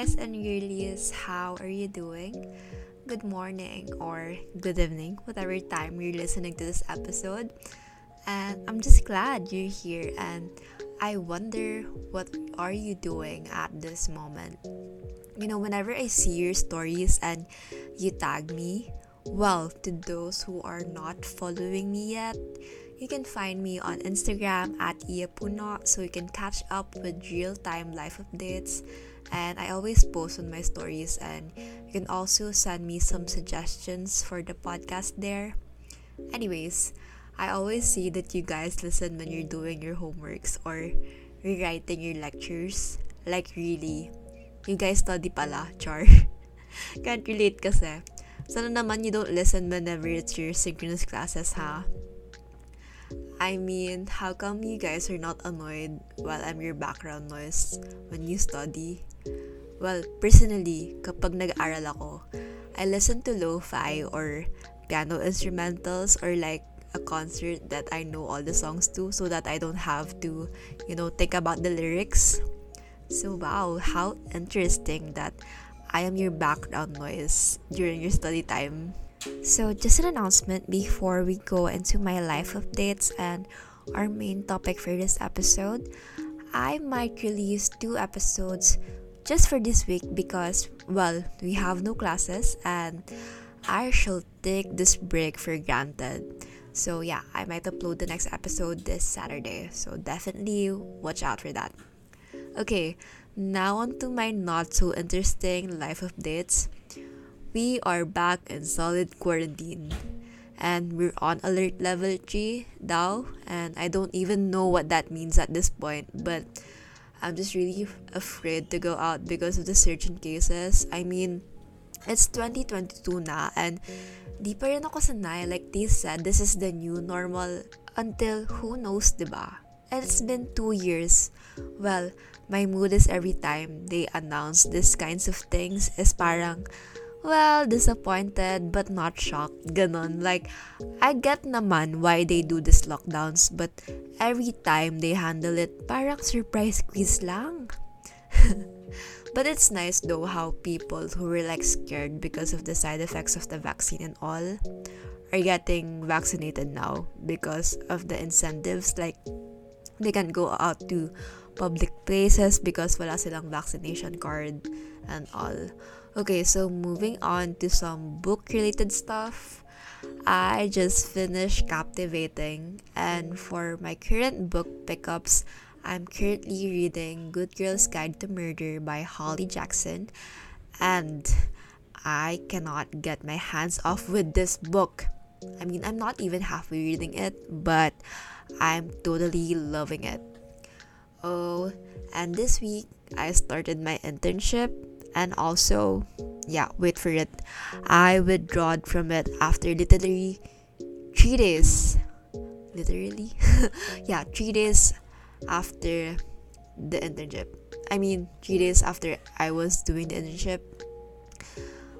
guys and girlies, how are you doing? Good morning or good evening, whatever time you're listening to this episode. And I'm just glad you're here and I wonder what are you doing at this moment? You know, whenever I see your stories and you tag me, well, to those who are not following me yet, you can find me on Instagram at iyapuno so you can catch up with real time life updates. And I always post on my stories, and you can also send me some suggestions for the podcast there. Anyways, I always see that you guys listen when you're doing your homeworks or rewriting your lectures. Like, really. You guys study pala, char. Can't relate kasi. Sana naman you don't listen whenever it's your synchronous classes, ha? I mean, how come you guys are not annoyed while I'm your background noise when you study? Well, personally, kapag nag-aaral ako, I listen to lo-fi or piano instrumentals or like a concert that I know all the songs to so that I don't have to, you know, think about the lyrics. So wow, how interesting that I am your background noise during your study time. So, just an announcement before we go into my life updates and our main topic for this episode. I might release two episodes just for this week because, well, we have no classes and I shall take this break for granted. So, yeah, I might upload the next episode this Saturday. So, definitely watch out for that. Okay, now on to my not so interesting life updates we are back in solid quarantine. And we're on alert level 3 now and i don't even know what that means at this point. But i'm just really afraid to go out because of the surge in cases. I mean it's 2022 na. And di pa rin ako sanay. Like they said this is the new normal until who knows diba and it's been two years. Well my mood is every time they announce these kinds of things is parang well, disappointed but not shocked. Ganon. Like, I get naman why they do these lockdowns, but every time they handle it, parang surprise quiz lang. but it's nice though how people who were like scared because of the side effects of the vaccine and all are getting vaccinated now because of the incentives. Like, they can go out to public places because wala silang vaccination card and all. Okay, so moving on to some book related stuff. I just finished Captivating, and for my current book pickups, I'm currently reading Good Girl's Guide to Murder by Holly Jackson, and I cannot get my hands off with this book. I mean, I'm not even halfway reading it, but I'm totally loving it. Oh, and this week I started my internship and also yeah wait for it. I withdrawed from it after literally three days. Literally? Yeah three days after the internship. I mean three days after i was doing the internship.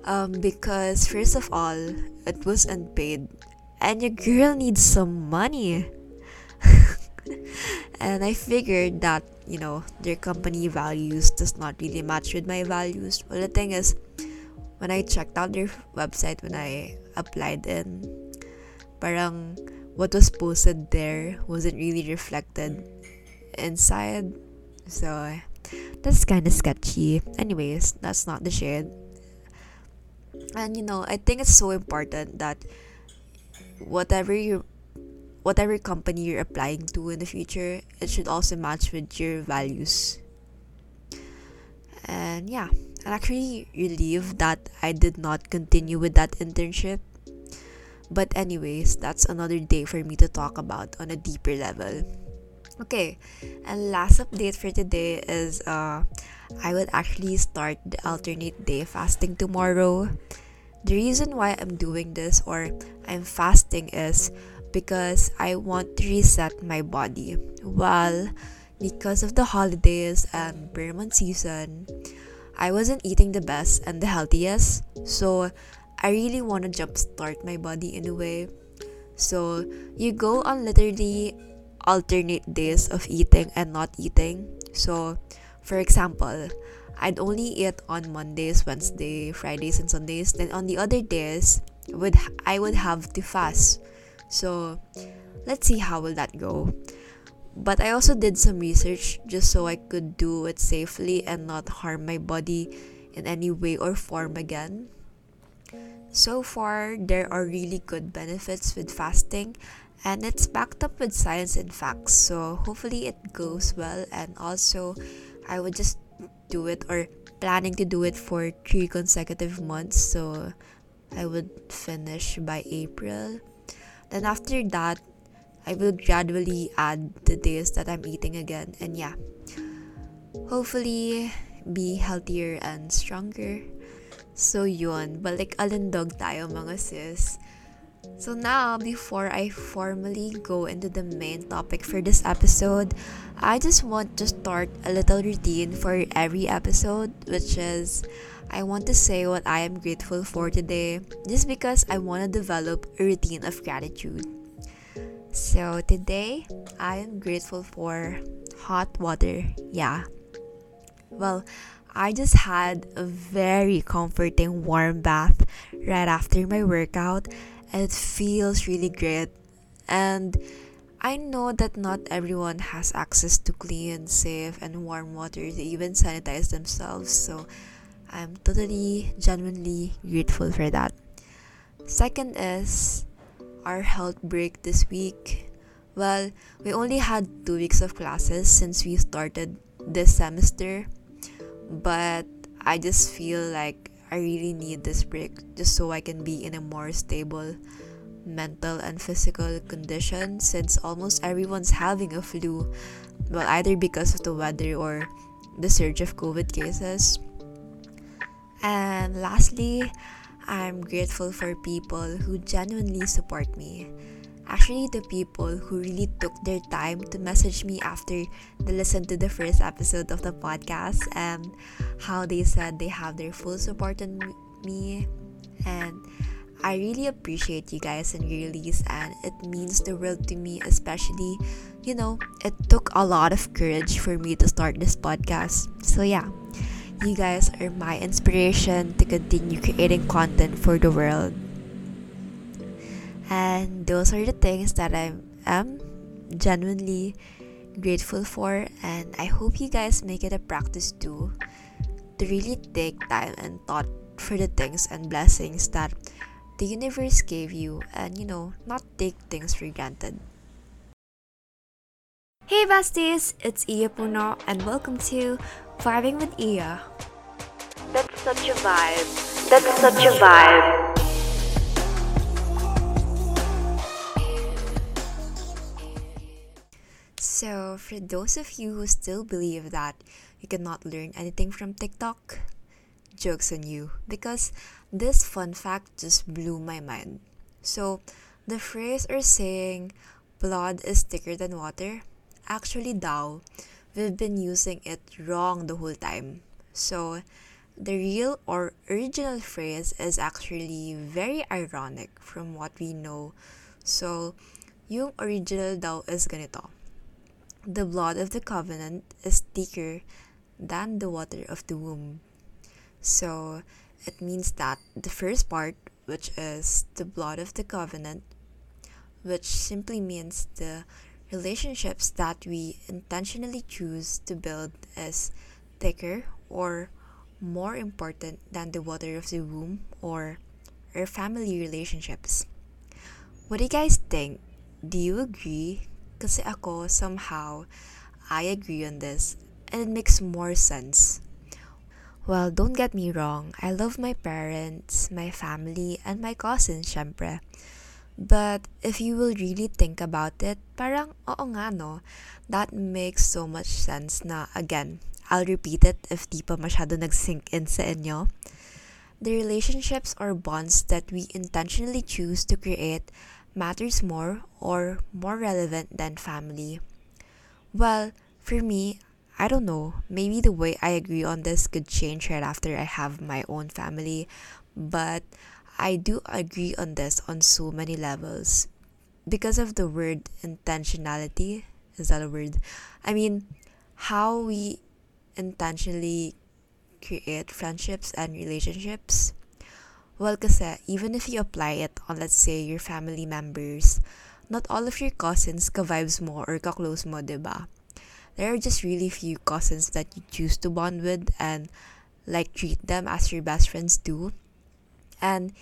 Um, because first of all it was unpaid. And your girl needs some money. And I figured that you know their company values does not really match with my values. Well, the thing is, when I checked out their website when I applied in, parang what was posted there wasn't really reflected inside. So that's kind of sketchy. Anyways, that's not the shade. And you know, I think it's so important that whatever you whatever company you're applying to in the future, it should also match with your values. And yeah, I'm actually relieved that I did not continue with that internship. But, anyways, that's another day for me to talk about on a deeper level. Okay, and last update for today is uh, I will actually start the alternate day fasting tomorrow. The reason why I'm doing this or I'm fasting is because I want to reset my body. Well, because of the holidays and bear season, I wasn't eating the best and the healthiest, so I really want to jumpstart my body in a way. So you go on literally alternate days of eating and not eating. So, for example, I'd only eat on Mondays, Wednesday, Fridays, and Sundays. Then on the other days, would I would have to fast. So let's see how will that go. But I also did some research just so I could do it safely and not harm my body in any way or form again. So far, there are really good benefits with fasting, and it's backed up with science and facts. So hopefully, it goes well. And also, I would just do it or planning to do it for three consecutive months. So I would finish by April. Then after that, I will gradually add the days that I'm eating again. And yeah, hopefully be healthier and stronger. So yun, balik alindog tayo mga sis. So now, before I formally go into the main topic for this episode, I just want to start a little routine for every episode, which is I want to say what I am grateful for today, just because I want to develop a routine of gratitude. So today, I am grateful for hot water. Yeah. Well, I just had a very comforting warm bath right after my workout and it feels really great. And I know that not everyone has access to clean, safe, and warm water to even sanitize themselves, so I'm totally, genuinely grateful for that. Second is our health break this week. Well, we only had two weeks of classes since we started this semester, but I just feel like I really need this break just so I can be in a more stable mental and physical condition since almost everyone's having a flu, well, either because of the weather or the surge of COVID cases. And lastly, I'm grateful for people who genuinely support me. Actually the people who really took their time to message me after they listened to the first episode of the podcast and how they said they have their full support on me. And I really appreciate you guys and your release and it means the world to me especially you know it took a lot of courage for me to start this podcast. So yeah you guys are my inspiration to continue creating content for the world and those are the things that I am genuinely grateful for. And I hope you guys make it a practice too to really take time and thought for the things and blessings that the universe gave you and you know, not take things for granted. Hey besties, it's Iya Puno and welcome to Vibing with Iya. That's such a vibe. That's such a vibe. So, for those of you who still believe that you cannot learn anything from TikTok, joke's on you because this fun fact just blew my mind. So, the phrase or saying blood is thicker than water, actually, daw, we've been using it wrong the whole time. So, the real or original phrase is actually very ironic from what we know. So, yung original daw is ganito the blood of the covenant is thicker than the water of the womb. So it means that the first part, which is the blood of the covenant, which simply means the relationships that we intentionally choose to build, is thicker or more important than the water of the womb or our family relationships. What do you guys think? Do you agree Kasi ako, somehow, I agree on this. And it makes more sense. Well, don't get me wrong. I love my parents, my family, and my cousins, syempre. But if you will really think about it, parang oo nga no, that makes so much sense na again, I'll repeat it if di pa masyado nag-sink in sa inyo. The relationships or bonds that we intentionally choose to create matters more or more relevant than family? Well, for me, I don't know. Maybe the way I agree on this could change right after I have my own family, but I do agree on this on so many levels. Because of the word intentionality, is that a word? I mean, how we intentionally create friendships and relationships? Well, kasi even if you apply it on let's say your family members, not all of your cousins ka-vibes mo or ka-close mo, 'di ba? There are just really few cousins that you choose to bond with and like treat them as your best friends too. And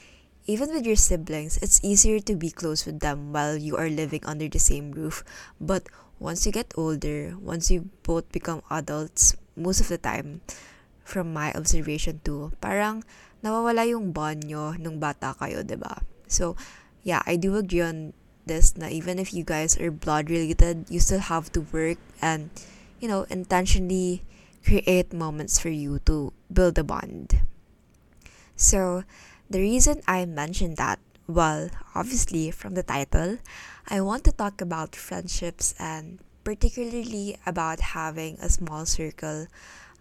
even with your siblings, it's easier to be close with them while you are living under the same roof. But once you get older, once you both become adults, most of the time, from my observation too, parang nawawala yung bond nyo nung bata kayo, ba? So, yeah, I do agree on this na even if you guys are blood related, you still have to work and, you know, intentionally create moments for you to build a bond. So, the reason I mentioned that, well, obviously from the title, I want to talk about friendships and particularly about having a small circle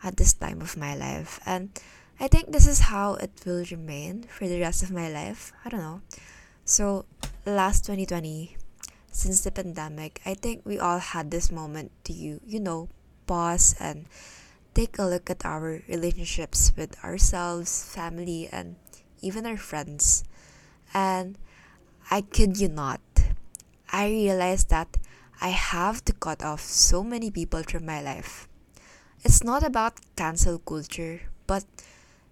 at this time of my life. And I think this is how it will remain for the rest of my life. I don't know. So, last 2020, since the pandemic, I think we all had this moment to you, you know, pause and take a look at our relationships with ourselves, family, and even our friends. And I kid you not, I realized that I have to cut off so many people from my life. It's not about cancel culture, but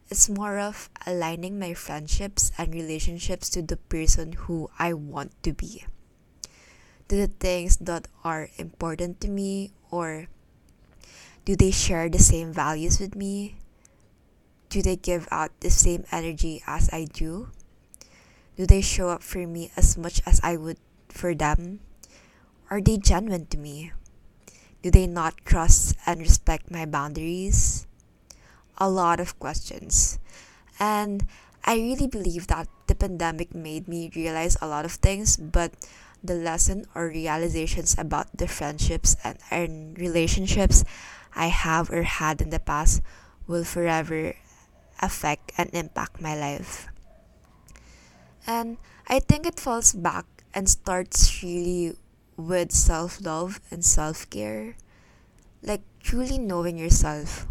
it's more of aligning my friendships and relationships to the person who I want to be. To the things that are important to me, or do they share the same values with me? Do they give out the same energy as I do? Do they show up for me as much as I would for them? Are they genuine to me? Do they not trust and respect my boundaries? A lot of questions. And I really believe that the pandemic made me realize a lot of things, but the lesson or realizations about the friendships and, and relationships I have or had in the past will forever affect and impact my life. And I think it falls back and starts really with self love and self care. Like truly knowing yourself,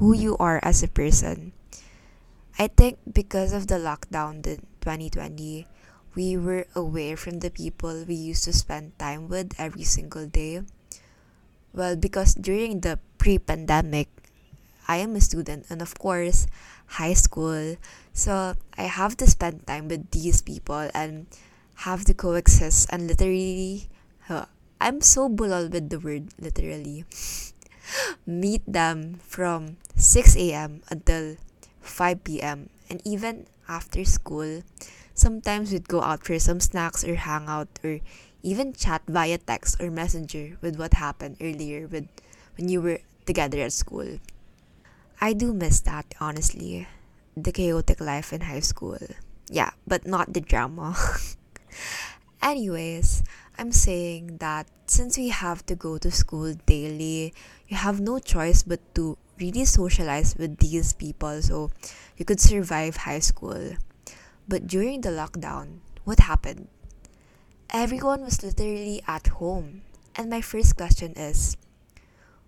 who you are as a person. I think because of the lockdown in 2020, we were away from the people we used to spend time with every single day. Well, because during the pre pandemic, I am a student and, of course, high school. So I have to spend time with these people and have to coexist and literally Huh. I'm so bulal with the word literally. Meet them from 6 a.m. until 5 p.m. and even after school. Sometimes we'd go out for some snacks or hang out or even chat via text or messenger with what happened earlier with when you were together at school. I do miss that honestly. The chaotic life in high school. Yeah, but not the drama. Anyways, I'm saying that since we have to go to school daily, you have no choice but to really socialize with these people so you could survive high school. But during the lockdown, what happened? Everyone was literally at home. And my first question is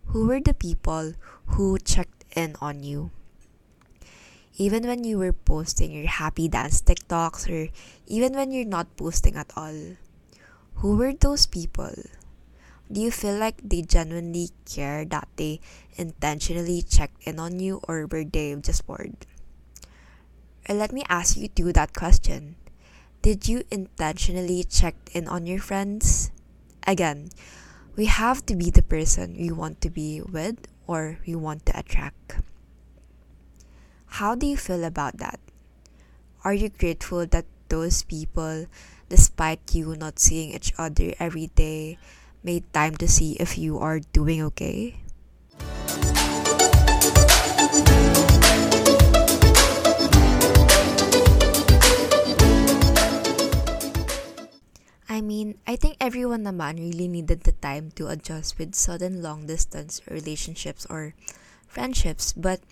Who were the people who checked in on you? Even when you were posting your happy dance TikToks, or even when you're not posting at all who were those people? Do you feel like they genuinely care that they intentionally checked in on you or were they just bored? Or let me ask you too that question. Did you intentionally check in on your friends? Again, we have to be the person we want to be with or we want to attract. How do you feel about that? Are you grateful that those people despite you not seeing each other every day, made time to see if you are doing okay? I mean, I think everyone naman really needed the time to adjust with sudden long distance relationships or friendships, but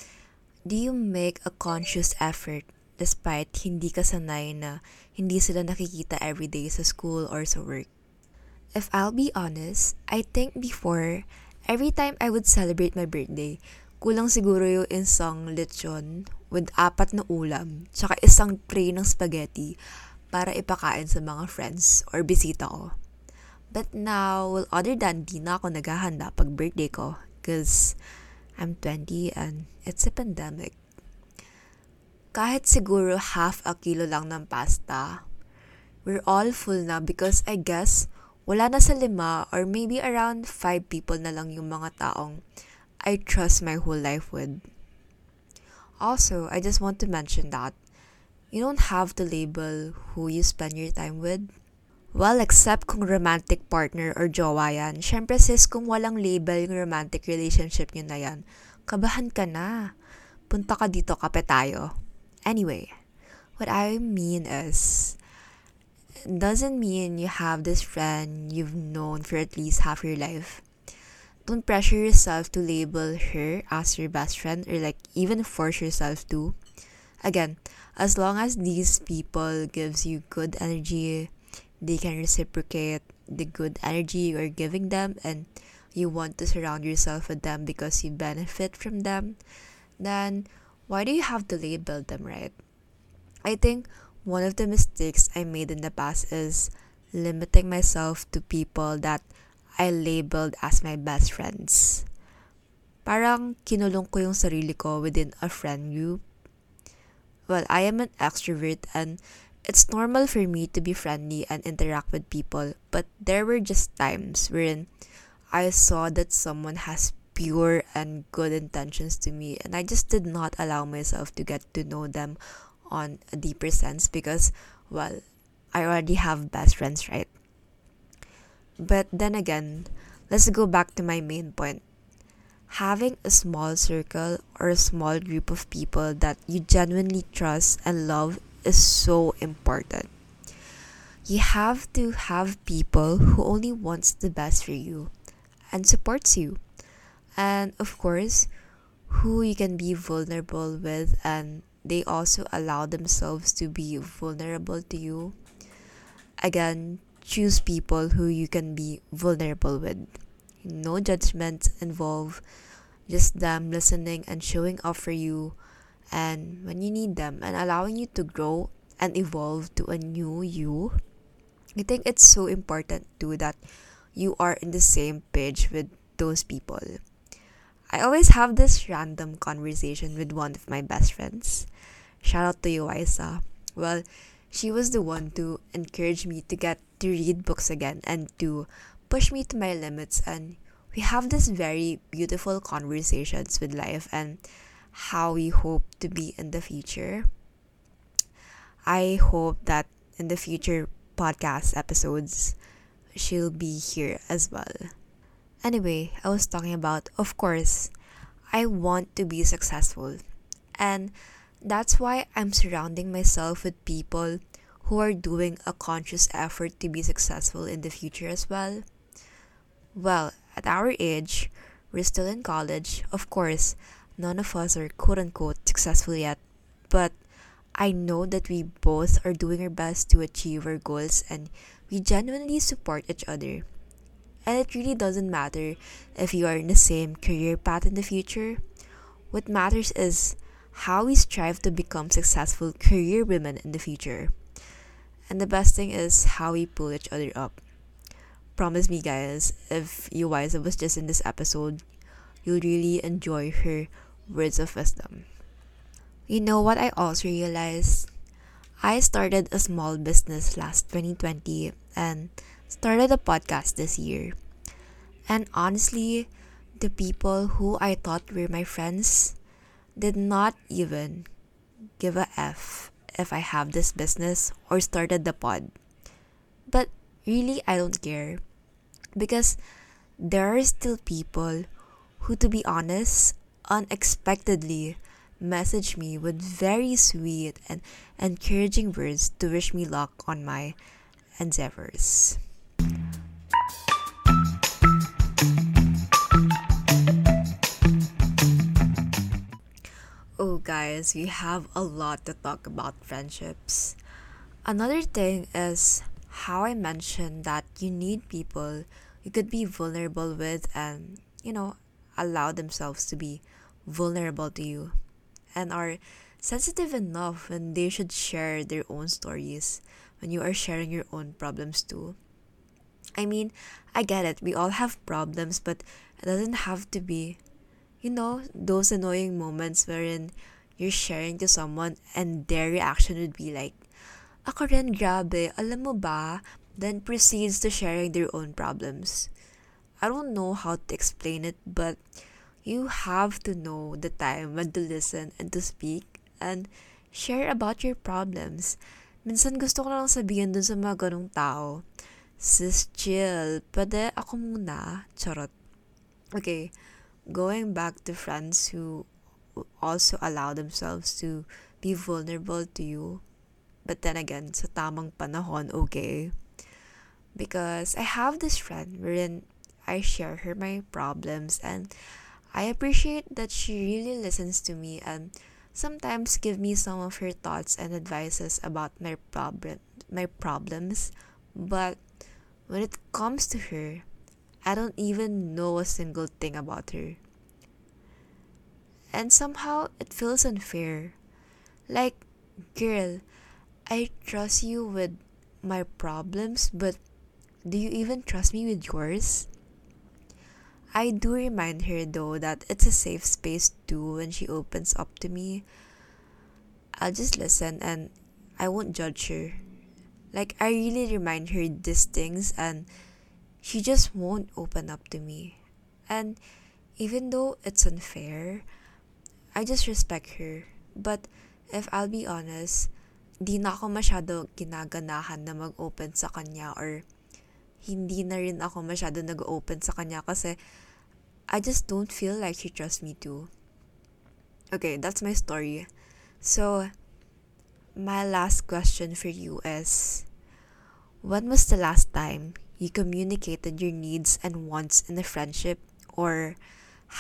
do you make a conscious effort despite hindi ka sanay na hindi sila nakikita everyday sa school or sa work. If I'll be honest, I think before, every time I would celebrate my birthday, kulang siguro yung isang lechon with apat na ulam, tsaka isang tray ng spaghetti para ipakain sa mga friends or bisita ko. But now, well, other than di na ako naghahanda pag birthday ko, because I'm 20 and it's a pandemic. Kahit siguro half a kilo lang ng pasta, we're all full na because I guess wala na sa lima or maybe around five people na lang yung mga taong I trust my whole life with. Also, I just want to mention that you don't have to label who you spend your time with. Well, except kung romantic partner or jowa yan. Siyempre sis, kung walang label yung romantic relationship nyo na yan, kabahan ka na. Punta ka dito, kape tayo. Anyway, what I mean is, doesn't mean you have this friend you've known for at least half your life. Don't pressure yourself to label her as your best friend or like even force yourself to. Again, as long as these people gives you good energy, they can reciprocate the good energy you're giving them and you want to surround yourself with them because you benefit from them, then why do you have to label them, right? I think one of the mistakes I made in the past is limiting myself to people that I labeled as my best friends. Parang kinulong ko yung sarili ko within a friend group. Well, I am an extrovert and it's normal for me to be friendly and interact with people, but there were just times wherein I saw that someone has pure and good intentions to me, and I just did not allow myself to get to know them on a deeper sense because, well, I already have best friends, right? But then again, let's go back to my main point. Having a small circle or a small group of people that you genuinely trust and love is so important. You have to have people who only wants the best for you and supports you. And of course, who you can be vulnerable with and they also allow themselves to be vulnerable to you. Again, choose people who you can be vulnerable with. No judgments involved, just them listening and showing up for you and when you need them and allowing you to grow and evolve to a new you. I think it's so important too that you are in the same page with those people. I always have this random conversation with one of my best friends. Shout out to you, Isa. Well, she was the one to encourage me to get to read books again and to push me to my limits and we have this very beautiful conversations with life and how we hope to be in the future. I hope that in the future podcast episodes, she'll be here as well. Anyway, I was talking about, of course, I want to be successful. And that's why I'm surrounding myself with people who are doing a conscious effort to be successful in the future as well. Well, at our age, we're still in college, of course, none of us are quote unquote successful yet, but I know that we both are doing our best to achieve our goals and we genuinely support each other. And it really doesn't matter if you are in the same career path in the future. What matters is how we strive to become successful career women in the future. And the best thing is how we pull each other up. Promise me, guys, if you guys was just in this episode, you'll really enjoy her words of wisdom. You know what I also realized? I started a small business last 2020 and started a podcast this year. And honestly, the people who I thought were my friends did not even give a F if I have this business or started the pod. But really, I don't care. Because there are still people who, to be honest, unexpectedly message me with very sweet and encouraging words to wish me luck on my endeavors. Oh, guys, we have a lot to talk about friendships. Another thing is how I mentioned that you need people you could be vulnerable with and, you know, allow themselves to be vulnerable to you and are sensitive enough when they should share their own stories when you are sharing your own problems too. I mean, I get it. We all have problems, but it doesn't have to be, you know, those annoying moments wherein you're sharing to someone and their reaction would be like, Ako rin, grabe, alam mo ba? Then proceeds to sharing their own problems. I don't know how to explain it, but you have to know the time when to listen and to speak and share about your problems. Minsan gusto ko lang sabihin dun sa mga ganong tao, Sis, chill. Pwede ako muna. Charot. Okay, going back to friends who also allow themselves to be vulnerable to you. But then again, sa tamang panahon, okay? Because I have this friend wherein I share her my problems and I appreciate that she really listens to me and sometimes give me some of her thoughts and advices about my problem my problems. But when it comes to her i don't even know a single thing about her. And somehow it feels unfair. Like girl i trust you with my problems but do you even trust me with yours I do remind her though that it's a safe space too when she opens up to me. I'll just listen and I won't judge her. Like, I really remind her these things and she just won't open up to me. And even though it's unfair, I just respect her. But if I'll be honest, di na ako masyado ginaganahan na mag-open sa kanya or hindi na rin ako masyado nag-open sa kanya kasi I just don't feel like she trusts me too. Okay, that's my story. So, my last question for you is When was the last time you communicated your needs and wants in a friendship? Or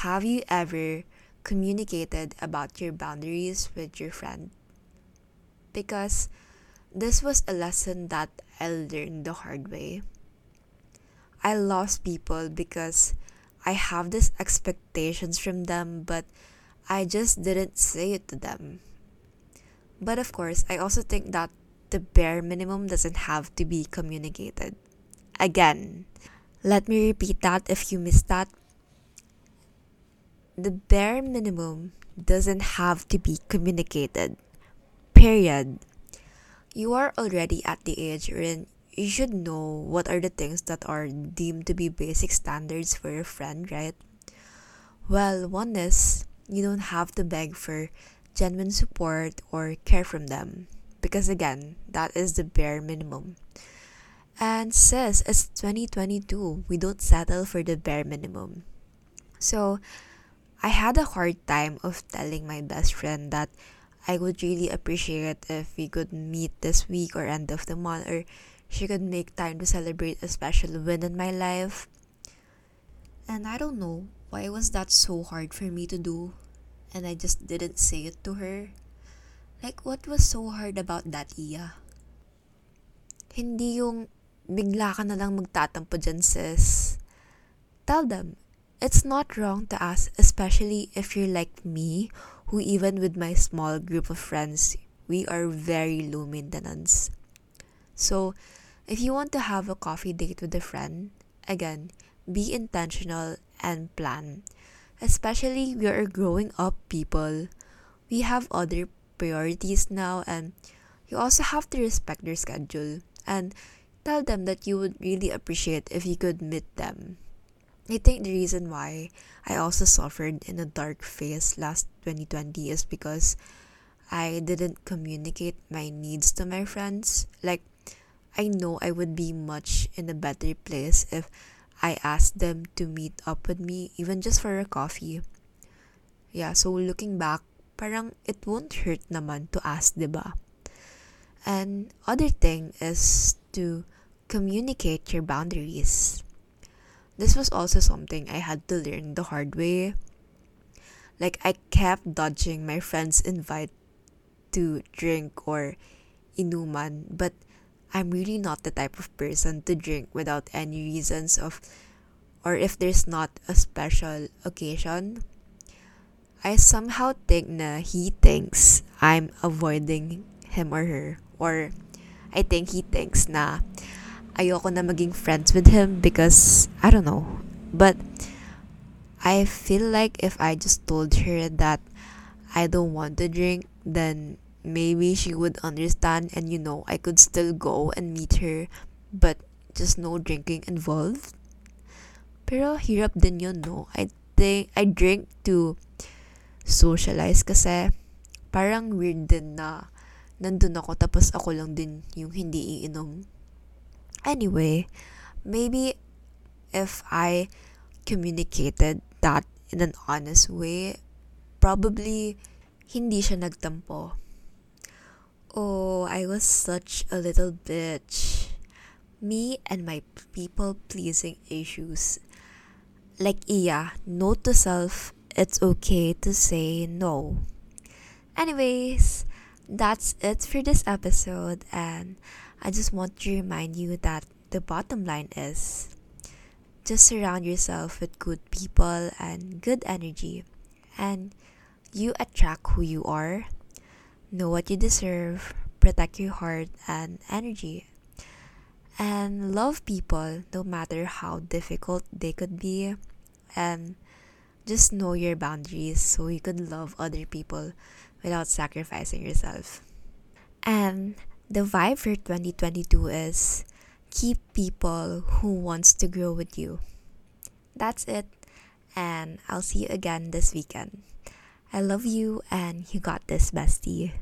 have you ever communicated about your boundaries with your friend? Because this was a lesson that I learned the hard way. I lost people because I have these expectations from them, but I just didn't say it to them. But of course, I also think that the bare minimum doesn't have to be communicated. Again, let me repeat that if you missed that. The bare minimum doesn't have to be communicated. Period. You are already at the age wherein you should know what are the things that are deemed to be basic standards for your friend, right? Well, one is you don't have to beg for genuine support or care from them because again, that is the bare minimum. And says it's 2022, we don't settle for the bare minimum. So, I had a hard time of telling my best friend that I would really appreciate it if we could meet this week or end of the month or she could make time to celebrate a special win in my life. And I don't know why was that so hard for me to do and I just didn't say it to her. Like what was so hard about that, Iya? Hindi yung bigla ka na lang magtatampo dyan, sis. Tell them, it's not wrong to ask, especially if you're like me, who even with my small group of friends, we are very low maintenance. So, if you want to have a coffee date with a friend, again, be intentional and plan. Especially we are growing up people. We have other priorities now and you also have to respect their schedule and tell them that you would really appreciate if you could meet them. I think the reason why I also suffered in a dark phase last 2020 is because I didn't communicate my needs to my friends. Like I know I would be much in a better place if I asked them to meet up with me, even just for a coffee. Yeah, so looking back, parang it won't hurt naman to ask, ba? And other thing is to communicate your boundaries. This was also something I had to learn the hard way. Like I kept dodging my friends' invite to drink or inuman, but I'm really not the type of person to drink without any reasons of or if there's not a special occasion. I somehow think na he thinks I'm avoiding him or her. Or I think he thinks na ayoko na maging friends with him because I don't know. But I feel like if I just told her that I don't want to drink, then maybe she would understand and you know, I could still go and meet her, but just no drinking involved. Pero hirap din yun, no? I think I drink to socialize kasi parang weird din na nandun ako tapos ako lang din yung hindi iinom. Anyway, maybe if I communicated that in an honest way, probably hindi siya nagtampo. Oh, I was such a little bitch. Me and my people pleasing issues. Like Iya, note to self, it's okay to say no. Anyways, that's it for this episode, and I just want to remind you that the bottom line is just surround yourself with good people and good energy, and you attract who you are. Know what you deserve, protect your heart and energy, and love people no matter how difficult they could be, and just know your boundaries so you could love other people without sacrificing yourself. And the vibe for 2022 is keep people who wants to grow with you. That's it. And I'll see you again this weekend. I love you and you got this bestie.